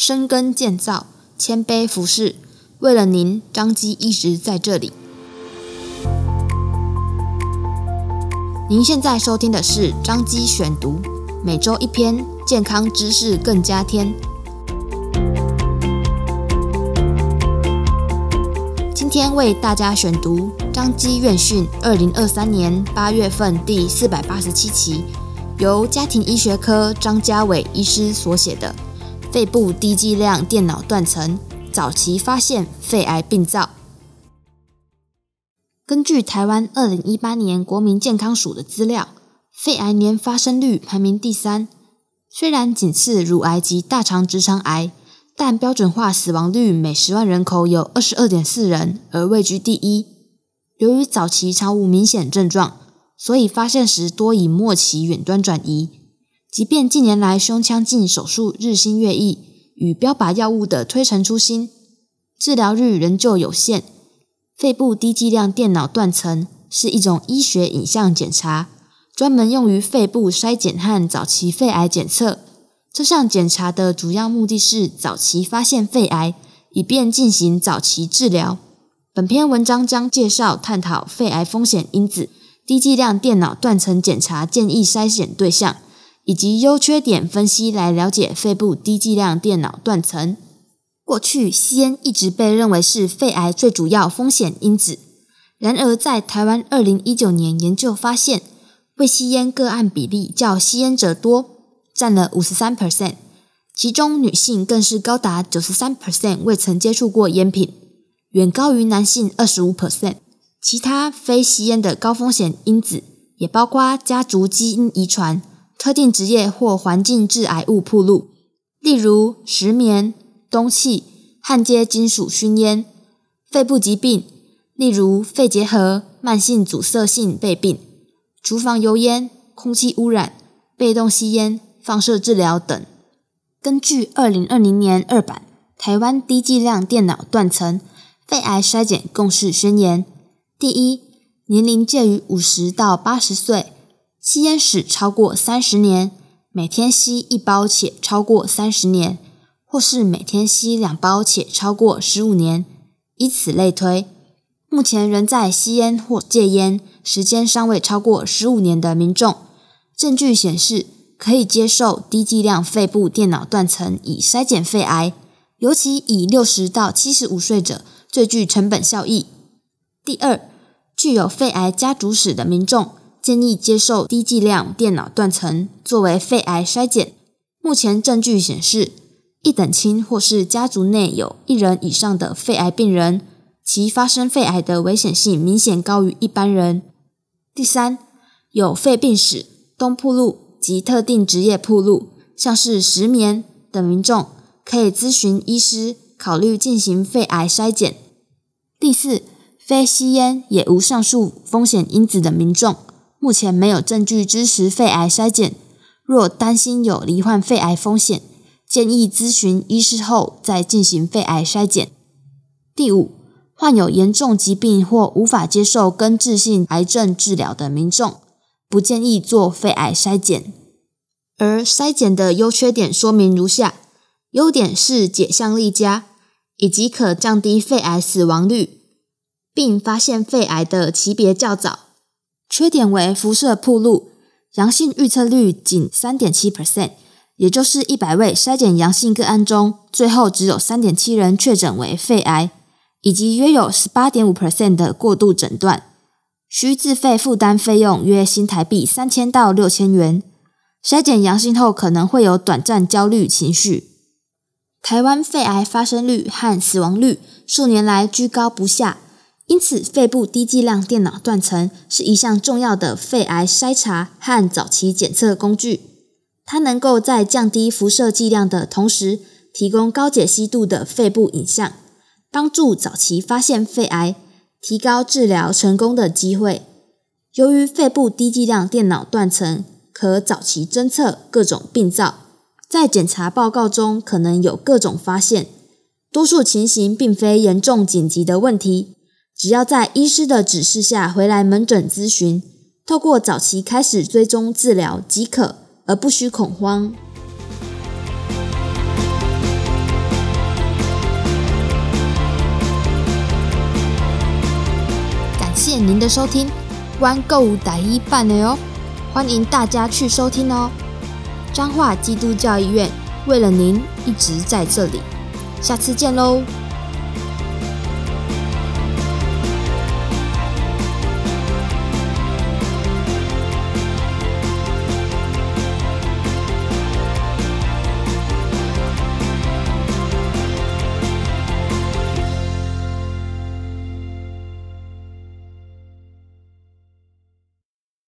深耕建造，谦卑服侍，为了您，张基一直在这里。您现在收听的是张基选读，每周一篇健康知识更加添。今天为大家选读张基院讯二零二三年八月份第四百八十七期。由家庭医学科张家伟医师所写的《肺部低剂量电脑断层早期发现肺癌病灶》。根据台湾二零一八年国民健康署的资料，肺癌年发生率排名第三，虽然仅次乳癌及大肠直肠癌，但标准化死亡率每十万人口有二十二点四人，而位居第一。由于早期常无明显症状。所以发现时多以末期远端转移，即便近年来胸腔镜手术日新月异，与标靶药物的推陈出新，治疗率仍旧有限。肺部低剂量电脑断层是一种医学影像检查，专门用于肺部筛检和早期肺癌检测。这项检查的主要目的是早期发现肺癌，以便进行早期治疗。本篇文章将介绍探讨肺癌风险因子。低剂量电脑断层检查建议筛选对象以及优缺点分析，来了解肺部低剂量电脑断层。过去吸烟一直被认为是肺癌最主要风险因子，然而在台湾二零一九年研究发现，未吸烟个案比例较吸烟者多，占了五十三 percent，其中女性更是高达九十三 percent 未曾接触过烟品，远高于男性二十五 percent。其他非吸烟的高风险因子也包括家族基因遗传、特定职业或环境致癌物暴露，例如石棉、氡气、焊接金属熏烟；肺部疾病，例如肺结核、慢性阻塞性肺病、厨房油烟、空气污染、被动吸烟、放射治疗等。根据二零二零年二版《台湾低剂量电脑断层肺癌筛检共识宣言》。第一，年龄介于五十到八十岁，吸烟史超过三十年，每天吸一包且超过三十年，或是每天吸两包且超过十五年，以此类推。目前仍在吸烟或戒烟，时间尚未超过十五年的民众，证据显示可以接受低剂量肺部电脑断层以筛检肺癌，尤其以六十到七十五岁者最具成本效益。第二，具有肺癌家族史的民众建议接受低剂量电脑断层作为肺癌筛检。目前证据显示，一等亲或是家族内有一人以上的肺癌病人，其发生肺癌的危险性明显高于一般人。第三，有肺病史、氡暴露及特定职业暴露，像是石棉等民众，可以咨询医师考虑进行肺癌筛检。第四。非吸烟也无上述风险因子的民众，目前没有证据支持肺癌筛检。若担心有罹患肺癌风险，建议咨询医师后再进行肺癌筛检。第五，患有严重疾病或无法接受根治性癌症治疗的民众，不建议做肺癌筛检。而筛检的优缺点说明如下：优点是解像力佳，以及可降低肺癌死亡率。并发现肺癌的级别较早，缺点为辐射暴露，阳性预测率仅三点七 percent，也就是一百位筛检阳性个案中，最后只有三点七人确诊为肺癌，以及约有十八点五 percent 的过度诊断，需自费负担费用约新台币三千到六千元。筛检阳性后可能会有短暂焦虑情绪。台湾肺癌发生率和死亡率数年来居高不下。因此，肺部低剂量电脑断层是一项重要的肺癌筛查和早期检测工具。它能够在降低辐射剂量的同时，提供高解析度的肺部影像，帮助早期发现肺癌，提高治疗成功的机会。由于肺部低剂量电脑断层可早期侦测各种病灶，在检查报告中可能有各种发现，多数情形并非严重紧急的问题。只要在医师的指示下回来门诊咨询透过早期开始追踪治疗即可而不需恐慌。感谢您的收听 one 购物打一半了哟欢迎大家去收听哦。彰化基督教医院为了您一直在这里下次见喽。